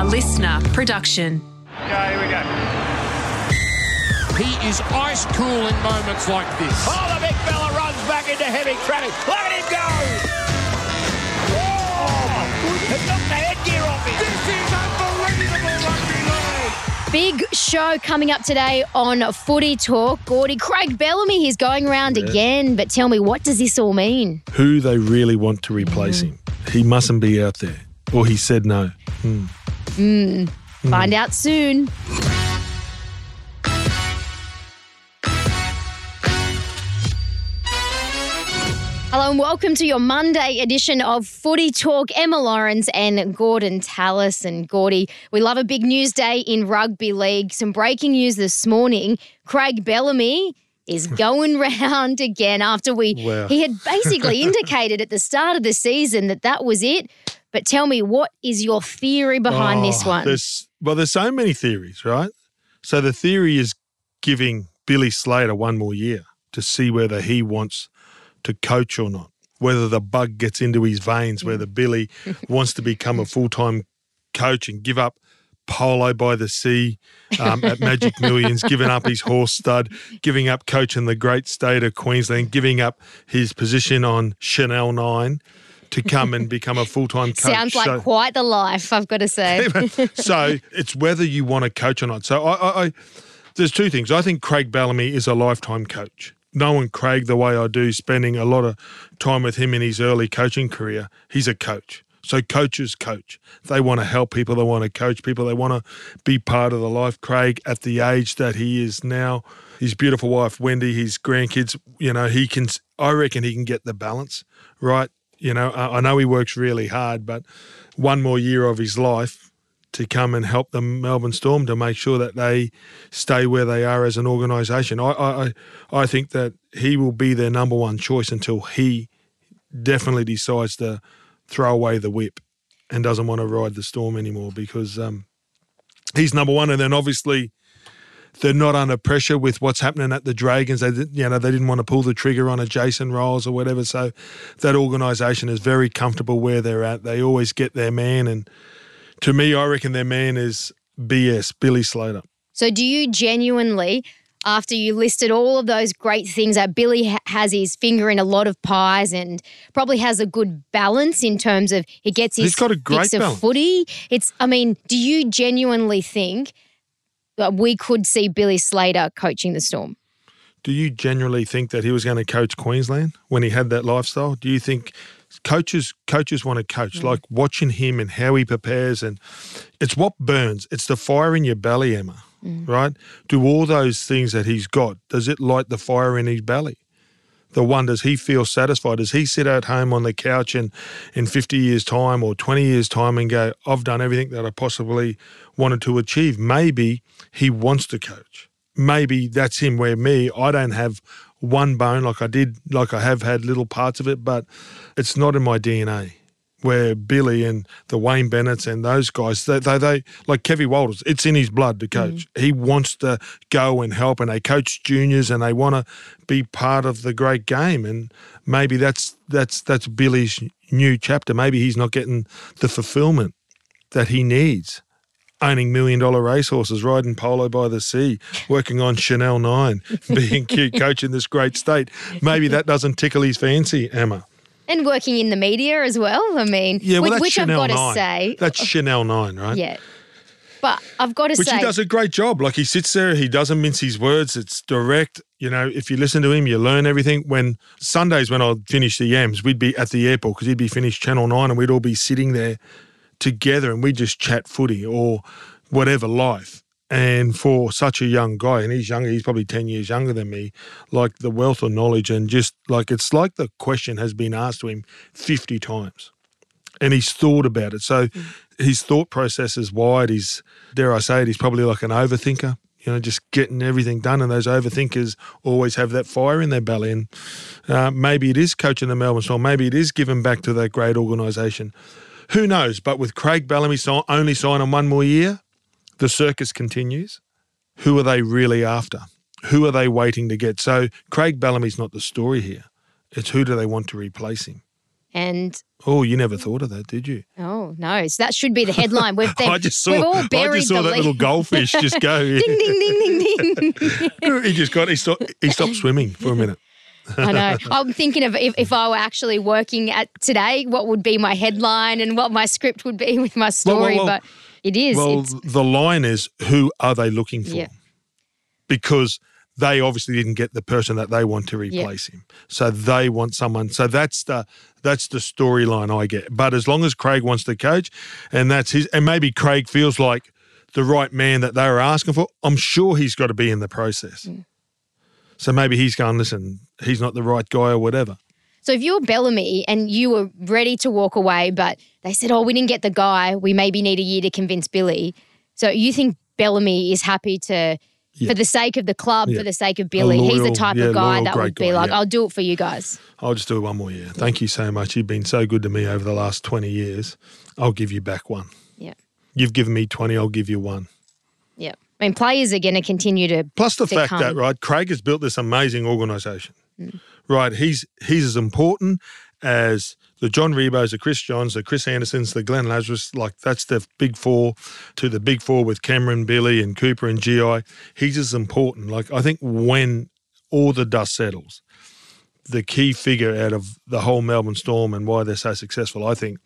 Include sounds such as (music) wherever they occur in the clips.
A LiSTNR production. Okay, here we go. He is ice cool in moments like this. Oh, the big fella runs back into heavy traffic. Look at him go! Whoa! It knocked the headgear off him. This is unbelievable rugby league. Big show coming up today on Footy Talk. Gordy, Craig Bellamy, he's going around again. But tell me, what does this all mean? who they really want to replace him. He mustn't be out there. Or he said no. Hmm. Mm. Find out soon. Hello and welcome to your Monday edition of Footy Talk. Emma Lawrence and Gorden Tallis and Gordy. We love a big news day in rugby league. Some breaking news this morning. Craig Bellamy is (laughs) going round again after we Wow. he had basically (laughs) indicated at the start of the season that that was it. But tell me, what is your theory behind this one? There's, well, there's so many theories, right? So the theory is giving Billy Slater one more year to see whether he wants to coach or not, whether the bug gets into his veins, whether Billy (laughs) wants to become a full time coach and give up polo by the sea um, at Magic (laughs) Millions, giving up his horse stud, giving up coaching the great state of Queensland, giving up his position on Chanel 9 to come and become a full time coach. Sounds like So- quite the life, I've got to say. (laughs) so it's whether you want to coach or not. So I, I, I, there's two things. I think Craig Bellamy is a lifetime coach. Knowing Craig the way I do, spending a lot of time with him in his early coaching career, he's a coach. So coaches coach. They want to help people. They want to coach people. They want to be part of the life. Craig, at the age that he is now, his beautiful wife Wendy, his grandkids, you know, he can. I reckon he can get the balance right. You know, I, I know he works really hard, but one more year of his life to come and help the Melbourne Storm to make sure that they stay where they are as an organisation. I, I, I- think that he will be their number one choice until he definitely decides to throw away the whip and doesn't want to ride the Storm anymore because um, he's number one. And then obviously they're not under pressure with what's happening at the Dragons. They, you know, they didn't want to pull the trigger on a Jason Ryles or whatever. So that organisation is very comfortable where they're at. They always get their man, and to me, I reckon their man is BS Billy Slater. So, do you genuinely, after you listed all of those great things, that Billy has his finger in a lot of pies and probably has a good balance in terms of he gets his He's got a great fix of footy? It's, I mean, do you genuinely think Uh, we could see Billy Slater coaching the Storm? Do you generally think that he was going to coach Queensland when he had that lifestyle? Do you think coaches coaches want to coach mm. like watching him and how he prepares and it's what burns. It's the fire in your belly, Emma. Mm. Right? Do all those things that he's got, does it light the fire in his belly? The one, does he feel satisfied? Does he sit at home on the couch and in 50 years' time or 20 years' time and go, I've done everything that I possibly wanted to achieve? Maybe he wants to coach. Maybe that's him, where me, I don't have one bone like I did, like I have had little parts of it, but it's not in my DNA. Where Billy and the Wayne Bennett's and those guys, they, they, they like Kevy Walters, it's in his blood to coach. Mm-hmm. He wants to go and help, and they coach juniors, and they want to be part of the great game. And maybe that's that's that's Billy's new chapter. Maybe he's not getting the fulfillment that he needs. Owning million dollar racehorses, riding polo by the sea, (laughs) working on Chanel 9, being cute, coaching this great state. Maybe that doesn't tickle his fancy, Emma. And working in the media as well. I mean, Yeah, well, which, which I've got 9. to say, That's Chanel 9, right? yeah. But I've got to Which say, he does a great job. Like he sits there, he doesn't mince his words. It's direct. You know, if you listen to him, you learn everything. When Sundays, when I'd finish the yams, we'd be at the airport because he'd be finished Channel 9 and we'd all be sitting there together and we'd just chat footy or whatever life. And for such a young guy, and he's younger, he's probably 10 years younger than me, like the wealth of knowledge and just like it's like the question has been asked to him 50 times and he's thought about it. So his thought process is wide. He's, dare I say it, he's probably like an overthinker, you know, just getting everything done. And those overthinkers always have that fire in their belly. And uh, maybe it is coaching the Melbourne Storm. Maybe it is giving back to that great organisation. Who knows? But with Craig Bellamy only signing one more year, the circus continues. Who are they really after? Who are they waiting to get? So Craig Bellamy's not the story here. It's who do they want to replace him? and Oh, you never thought of that, did you? oh, no! So that should be the headline. We've (laughs) I just saw. all I buried just saw the that little goldfish just go. (laughs) ding ding ding ding ding. (laughs) he just got. He stopped. He stopped swimming for a minute. I know. I'm thinking of if, if I were actually working at today, what would be my headline and what my script would be with my well, story. well. but it is. Well, it's, the line is, who are they looking for? Yeah. Because they obviously didn't get the person that they want to replace him. So they want someone. So that's the that's the storyline I get. But as long as Craig wants to coach, and that's his, and maybe Craig feels like the right man that they were asking for, I'm sure he's got to be in the process. Mm. So maybe he's going, listen, he's not the right guy or whatever. So if you're Bellamy and you were ready to walk away, but they said, "Oh, we didn't get the guy. We maybe need a year to convince Billy." So you think Bellamy is happy to, Yeah. for the sake of the club, Yeah. for the sake of Billy, he's the type yeah, of guy loyal, that would be guy, like. "I'll do it for you guys." I'll just do it one more year. Thank you so much. You've been so good to me over the last 20 years. I'll give you back one. Yeah, You've given me 20, I'll give you one. yeah. I mean, players are going to continue to Plus the to fact come. that, right, Craig has built this amazing organisation. Mm. Right, he's he's as important as the John Ribots, the Chris Johns, the Chris Andersons, the Glenn Lazarus, like that's the big four to the big four with Cameron, Billy, and Cooper and GI. He's as important. Like I think when all the dust settles, the key figure out of the whole Melbourne Storm and why they're so successful, I think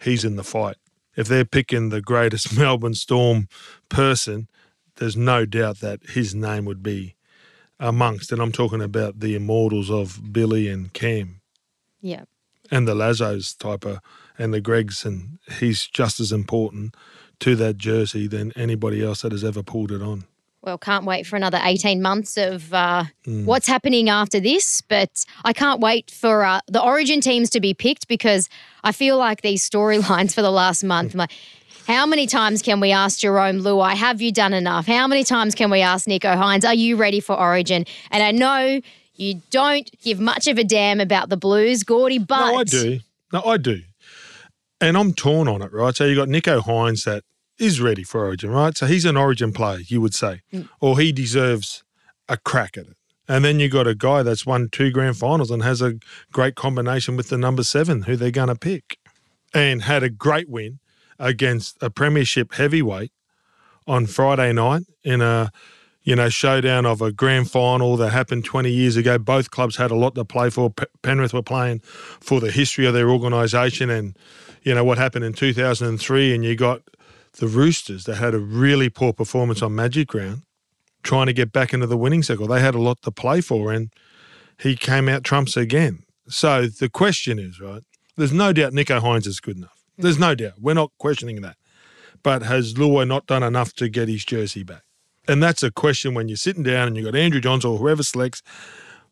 he's in the fight. If they're picking the greatest (laughs) Melbourne Storm person, there's no doubt that his name would be amongst. And I'm talking about the immortals of Billy and Cam yeah. and the Lazos type of, and the Gregs. And he's just as important to that jersey than anybody else that has ever pulled it on. Well, can't wait for another 18 months of uh, Hmm. what's happening after this. But I can't wait for uh, the origin teams to be picked because I feel like these storylines for the last month, I'm like, how many times can we ask Jarome Luai, have you done enough? How many times can we ask Nicho Hynes, are you ready for origin? And I know you don't give much of a damn about the Blues, Gordy, but No, I do. No, I do. And I'm torn on it, right? So you got Nicho Hynes that is ready for Origin, right? So he's an Origin player, you would say, mm. or he deserves a crack at it. And then you got a guy that's won two grand finals and has a great combination with the number seven, who they're going to pick, and had a great win against a premiership heavyweight on Friday night in a you know showdown of a grand final that happened 20 years ago. Both clubs had a lot to play for. P- Penrith were playing for the history of their organisation and you know what happened in 2003, and you got the Roosters that had a really poor performance on Magic Round, trying to get back into the winning circle. They had a lot to play for, and he came out trumps again. So the question is, right? There's no doubt Nicho Hynes is good enough. There's no doubt. We're not questioning that. But has Luai not done enough to get his jersey back? And that's a question when you're sitting down and you've got Andrew Johns or whoever selects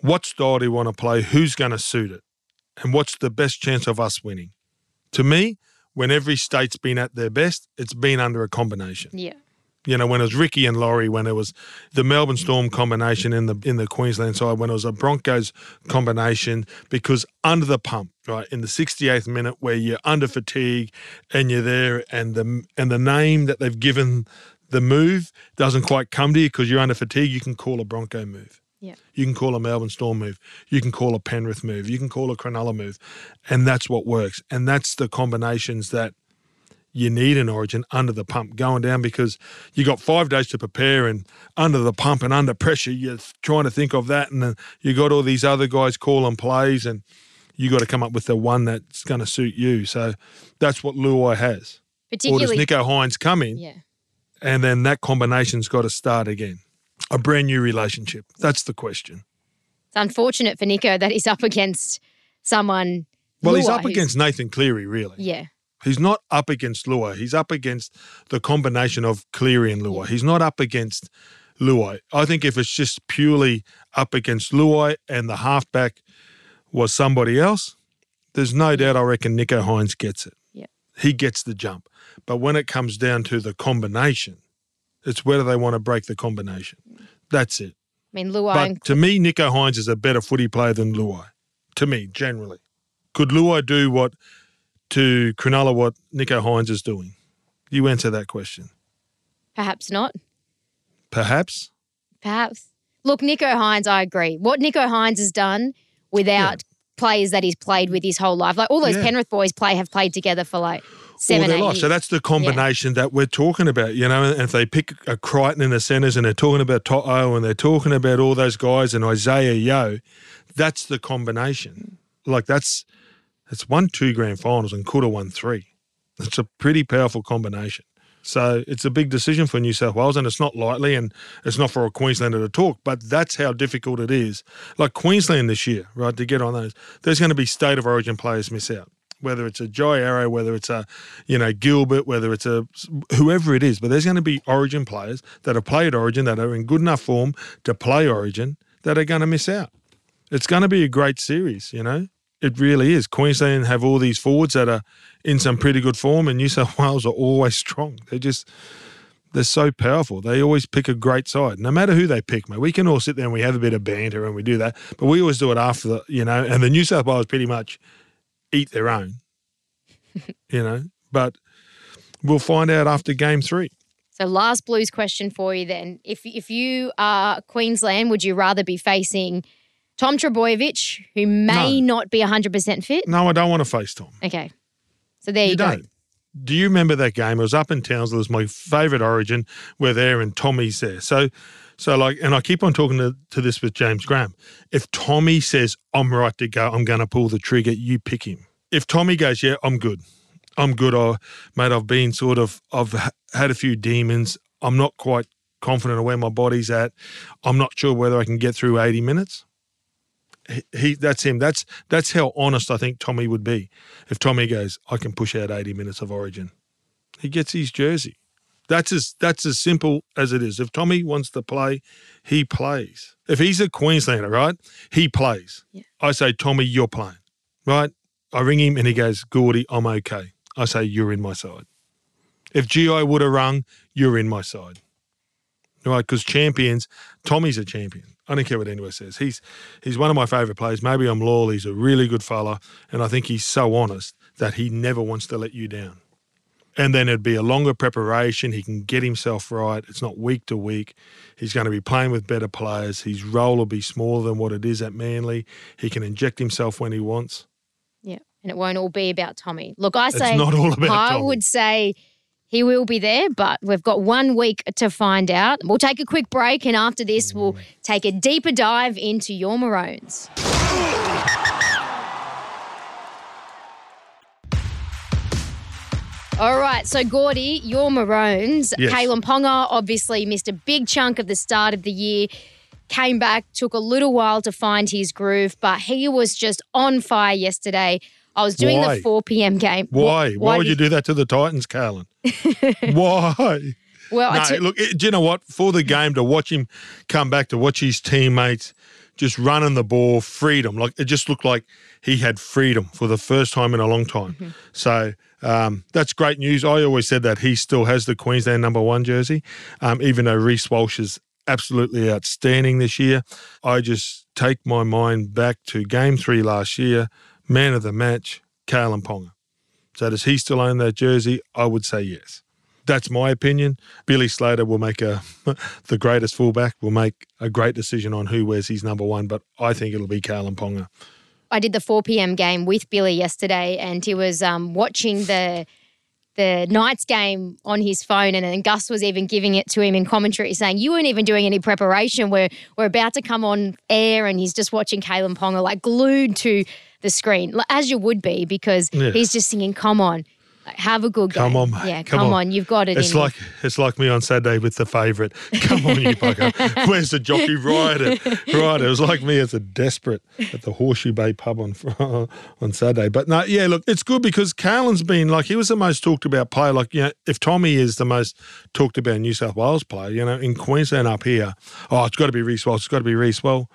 what style do you want to play, who's going to suit it, and what's the best chance of us winning. To me, when every state's been at their best, it's been under a combination. yeah. You know, when it was Ricky and Laurie, when it was the Melbourne Storm combination in the in the Queensland side, when it was a Broncos combination, because under the pump, right, in the 68th minute where you're under fatigue and you're there and the and the name that they've given the move doesn't quite come to you because you're under fatigue, you can call a Bronco move. Yeah. You can call a Melbourne Storm move. You can call a Penrith move. You can call a Cronulla move. And that's what works. And that's the combinations that you need an origin under the pump going down because you got five days to prepare and under the pump and under pressure, you're trying to think of that. And then you got all these other guys calling plays and you got to come up with the one that's going to suit you. So that's what Luai has. Particularly, Or does Nicho Hynes come in yeah. and then that combination's got to start again? A brand new relationship. That's the question. It's unfortunate for Nicho that he's up against someone. Well, he's up against Nathan Cleary, really. Yeah. He's not up against Luai. He's up against the combination of Cleary and Luai. He's not up against Luai. I think if it's just purely up against Luai and the halfback was somebody else, there's no doubt I reckon Nicho Hynes gets it. Yeah. He gets the jump. But when it comes down to the combination, it's whether they want to break the combination. That's it. I mean, Luai. But to me, Nicho Hynes is a better footy player than Luai. To me, generally. Could Luai do what to Cronulla what Nicho Hynes is doing? You answer that question. perhaps not. Perhaps. Perhaps. Look, Nicho Hynes, I agree. What Nicho Hynes has done without players that he's played with his whole life, like all those Yeah. Penrith boys play have played together for like Seven, all their eight life. So that's the combination that we're talking about, you know. And if they pick a Crichton in the centres and they're talking about Toto and they're talking about all those guys and Isaah Yeo, that's the combination. Like that's it's won two grand finals and could have won three. It's a pretty powerful combination. So it's a big decision for New South Wales, and it's not lightly, and it's not for a Queenslander to talk, but that's how difficult it is. Like Queensland this year, right, to get on those, there's going to be state of origin players miss out. Whether it's a Jai Arrow, whether it's a, you know, Gilbert, whether it's a whoever it is, but there's going to be Origin players that have played Origin that are in good enough form to play Origin that are going to miss out. It's going to be a great series, you know. It really is. Queensland have all these forwards that are in some pretty good form, and New South (laughs) Wales are always strong. They're just they're so powerful. They always pick a great side, no matter who they pick. Mate, we can all sit there and we have a bit of banter and we do that, but we always do it after the, you know. And the New South Wales pretty much eat their own, (laughs) you know. But we'll find out after game three. So last Blues question for you then. If if you are Queensland, would you rather be facing Tom Trbojevic, who may No. not be 100% fit? No, I don't want to face Tom. Okay. So there you, You go. don't. Do you remember that game? It was up in Townsville. It was my favourite Origin. We're there and Tommy's there. So, so like, and I keep on talking to, to this with James Graham. If Tommy says I'm right to go, I'm going to pull the trigger. You pick him. If Tommy goes, yeah, I'm good. I'm good. I, mate, I've been sort of, I've h- had a few demons. I'm not quite confident of where my body's at. I'm not sure whether I can get through 80 minutes. He, he that's him. That's that's how honest I think Tommy would be. If Tommy goes, I can push out 80 minutes of Origin, he gets his jersey. That's as that's as simple as it is. If Tommy wants to play, he plays. If he's a Queenslander, right, he plays. Yeah. I say, Tommy, you're playing, right? I ring him and he goes, Gordy, I'm okay. I say, you're in my side. If GI would have rung, you're in my side, right? Because champions, Tommy's a champion. I don't care what anyone says. He's he's one of my favourite players. Maybe I'm loyal. He's a really good fella, and I think he's so honest that he never wants to let you down. And then it'd be a longer preparation. He can get himself right. It's not week to week. He's going to be playing with better players. His role will be smaller than what it is at Manly. He can inject himself when he wants. Yeah. And it won't all be about Tommy. Look, I say It's not all about Tommy. I Tommy. would say he will be there, but we've got one week to find out. We'll take a quick break, and after this, we'll mm. take a deeper dive into your Maroons. All right, so Gordy, your Maroons. Yes. Kalyn Ponga obviously missed a big chunk of the start of the year. Came back, took a little while to find his groove, but he was just on fire yesterday. I was doing Why? the 4 p.m. game. Why? Wh- Why, would you do that to the Titans, Kalyn? (laughs) Why? Well, I No, look, it- do you know what? For the game to watch him come back, to watch his teammates just running the ball, freedom. Like it just looked like he had freedom for the first time in a long time. Mm-hmm. So um, that's great news. I always said that he still has the Queensland number one jersey, um, even though Reece Walsh is absolutely outstanding this year. I just take my mind back to game three last year, man of the match, Kalyn Ponga. So does he still own that jersey? I would say yes. That's my opinion. Billy Slater will make a (laughs) the greatest fullback will make a great decision on who wears his number one, but I think it'll be Kalyn Ponga. I did the 4 p.m. game with Billy yesterday, and he was um, watching the the Knights game on his phone, and then Gus was even giving it to him in commentary, saying, "You weren't even doing any preparation. We're we're about to come on air, and he's just watching Kalyn Ponga like glued to the screen, as you would be, because Yeah. he's just singing, "Come on." Like, have a good game. Come on, mate. Yeah, Come come, on. on. You've got it It's in you. like it's like me on Saturday with the favourite. (laughs) Come on, you bugger. (laughs) Where's the jockey? Right, it, right. It was like me as a desperate at the Horseshoe Bay pub on (laughs) on Saturday. But no, yeah. Look, it's good because Kalyn's been like he was the most talked about player. Like you know, if Tommy is the most talked about New South Wales player, you know, in Queensland up here, oh, it's got to be Reece Walsh. It's got to be Reece. Well,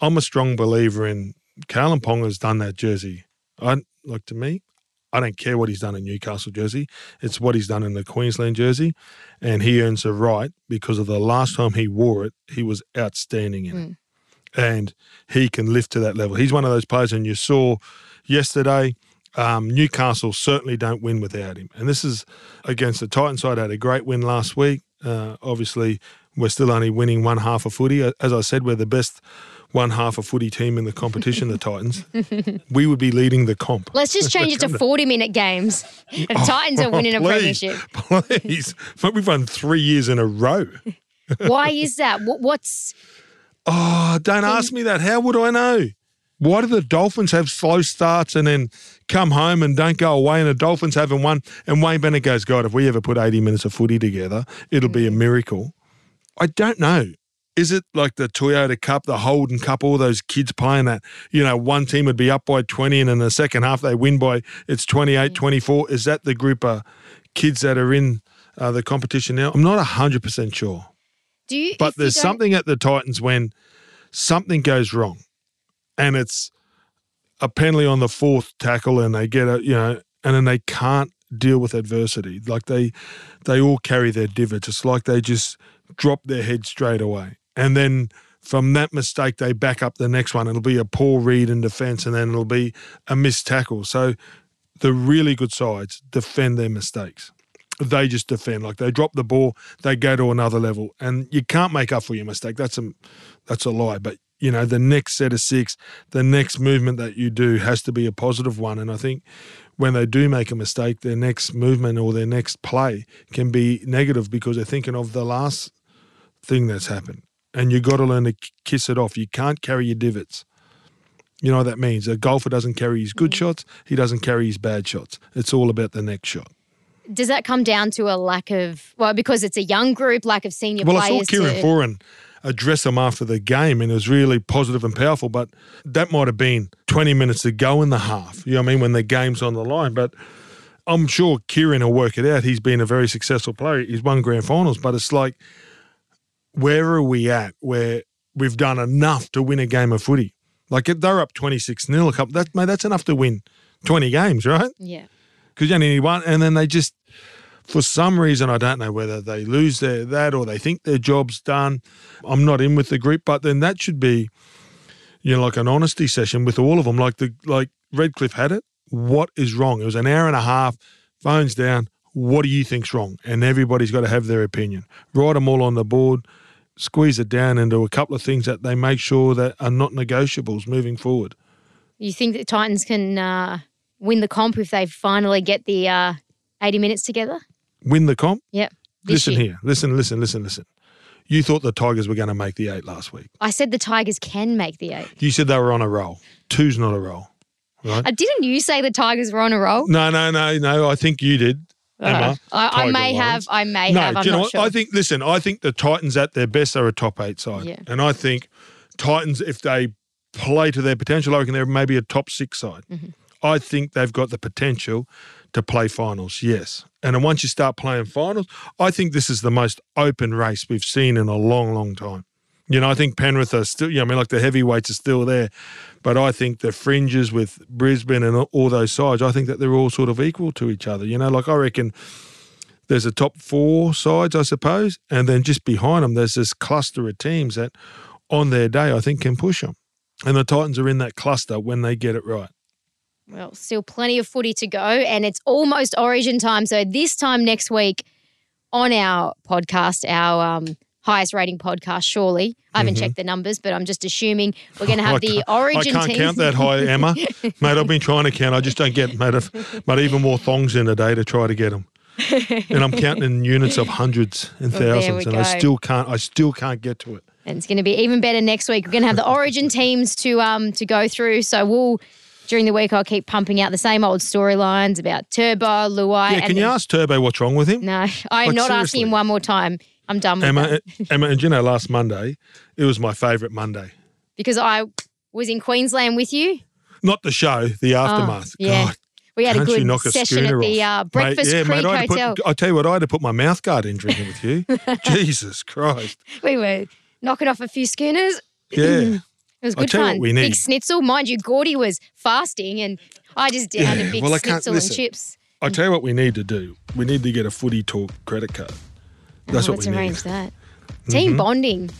I'm a strong believer in Kalyn Ponga's done that jersey. I like to me. I don't care what he's done in Newcastle jersey. It's what he's done in the Queensland jersey, and he earns the right because of the last time he wore it, he was outstanding in it, and he can lift to that level. He's one of those players, and you saw yesterday. Um, Newcastle certainly don't win without him, and this is against the Titans side. Had a great win last week. Uh, obviously, we're still only winning one half of footy. As I said, we're the best one half a footy team in the competition, the Titans, we would be leading the comp. Let's just change it to (laughs) 40 minute games. The oh, Titans are winning a Please, premiership. Please. But we've won three years in a row. Why is that? What's Oh, don't ask me that. How would I know? Why do the Dolphins have slow starts and then come home and don't go away? And the Dolphins haven't won. And Wayne Bennett goes, God, if we ever put 80 minutes of footy together, it'll be a mm. miracle. I don't know. Is it like the Toyota Cup, the Holden Cup, all those kids playing that? You know, one team would be up by 20 and in the second half they win by, it's 28, 24. Is that the group of kids that are in uh, the competition now? I'm not 100% sure. do you? But if you there's something at the Titans when something goes wrong, and it's a penalty on the fourth tackle, and they get a you know, and then they can't deal with adversity. Like they, they all carry their divots. It's like they just drop their head straight away, and then from that mistake they back up the next one. It'll be a poor read in defence, and then it'll be a missed tackle. So the really good sides defend their mistakes they just defend. Like they drop the ball, they go to another level, and you can't make up for your mistake. That's a that's a lie. But you know, the next set of six, the next movement that you do has to be a positive one. And I think when they do make a mistake, their next movement or their next play can be negative because they're thinking of the last thing that's happened. And you got to learn to kiss it off. You can't carry your divots. You know what that means? A golfer doesn't carry his good mm. shots. He doesn't carry his bad shots. It's all about the next shot. does that come down to a lack of, well, because it's a young group, lack of senior players? Well, I saw? Kieran to, Foran address them after the game, and it was really positive and powerful. But that might have been 20 minutes to go in the half. You know what I mean? When the game's on the line. But I'm sure Kieran will work it out. He's been a very successful player. He's won grand finals, but it's like, where are we at where we've done enough to win a game of footy? Like if they're up 26 0 a couple, that, mate, that's enough to win 20 games, right? yeah. because you only need one, and then they just, for some reason, I don't know whether they lose their that or they think their job's done. I'm not in with the group, but then that should be, you know, like an honesty session with all of them. Like the like Redcliffe had it. What is wrong? It was an hour and a half. Phones down. What do you think's wrong? And everybody's got to have their opinion. Write them all on the board. Squeeze it down into a couple of things that they make sure that are not negotiables moving forward. You think that Titans can uh, win the comp if they finally get the uh, 80 minutes together? Win the comp. Yep. Listen year. here. Listen, listen, listen, listen. You thought the Tigers were going to make the eight last week. I said the Tigers can make the eight. You said they were on a roll. Two's not a roll, right? Uh, didn't you say the Tigers were on a roll? No, no, no, no. I think you did, Emma. Uh, I, I may Lions. have. I may no, have. I'm do you know not what? sure. I think. Listen, I think the Titans at their best are a top eight side, Yeah. and I think Titans, if they play to their potential, I reckon they're maybe a top six side. Mm-hmm. I think they've got the potential to play finals. Yes, and once you start playing finals, I think this is the most open race we've seen in a long, long time. You know, I think Penrith are still, you know, I mean, like the heavyweights are still there, but I think the fringes with Brisbane and all- those sides, I think that they're all sort of equal to each other. You know, like I reckon there's a top four sides, I suppose, and then just behind them, there's this cluster of teams that on their day, I think can push them. And the Titans are in that cluster when they get it right. Well, still plenty of footy to go, and it's almost Origin time. So this time next week on our podcast, our um, highest rating podcast, surely. I haven't checked the numbers, but I'm just assuming we're going to have Mm-hmm. (laughs) I the Origin I can't team. count that high, Emma. (laughs) mate, I've been trying to count. I just don't get, mate, I've, mate, even more thongs in a day to try to get them. (laughs) and I'm counting in units of hundreds and Well, thousands, and I still can't. I still can't get to it. and it's going to be even better next week. We're going to have the Origin teams to um to go through. So we'll during the week I'll keep pumping out the same old storylines about Turbo, Luai. Yeah, and can you ask Turbo what's wrong with him? No, I'm Like, not asking him one more time. I'm done with Emma, that (laughs) Emma, and you know, last Monday, it was my favourite Monday. because I was in Queensland with you. Not the show, the aftermath. Oh, yeah. God, We had a good a session at the uh, Breakfast mate, yeah, Creek mate, I Hotel. Put, I tell you what, I had to put my mouth guard in drinking with you. (laughs) Jesus Christ. we were knocking off a few schooners. Yeah. (laughs) It was good fun. we need. Big schnitzel. Mind you, Gordy was fasting and I just downed Yeah, a big well, schnitzel and chips. I tell you what we need to do. We need to get a footy talk credit card. That's Oh, what let's we need. arrange that. (laughs) Team mm-hmm. bonding.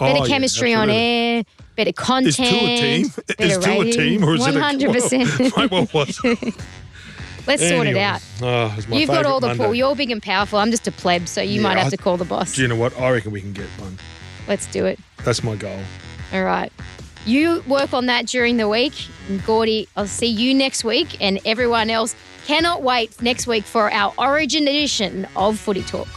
Oh, better Oh, yeah, chemistry on absolutely. air. Better content. Is two a team? (laughs) Is better two a team or is it a 100%. Mate, (laughs) what was it? Let's sort it Anyway. out. Ah, oh, it was my You've got all the pull. You're big and powerful. I'm just a pleb, so you Yeah, might have I- to call the boss. Do you know what? I reckon we can get one. Let's do it. That's my goal. All right. You work on that during the week. And Gordy, I'll see you next week. And everyone else cannot wait next week for our Origin edition of Footy Talk.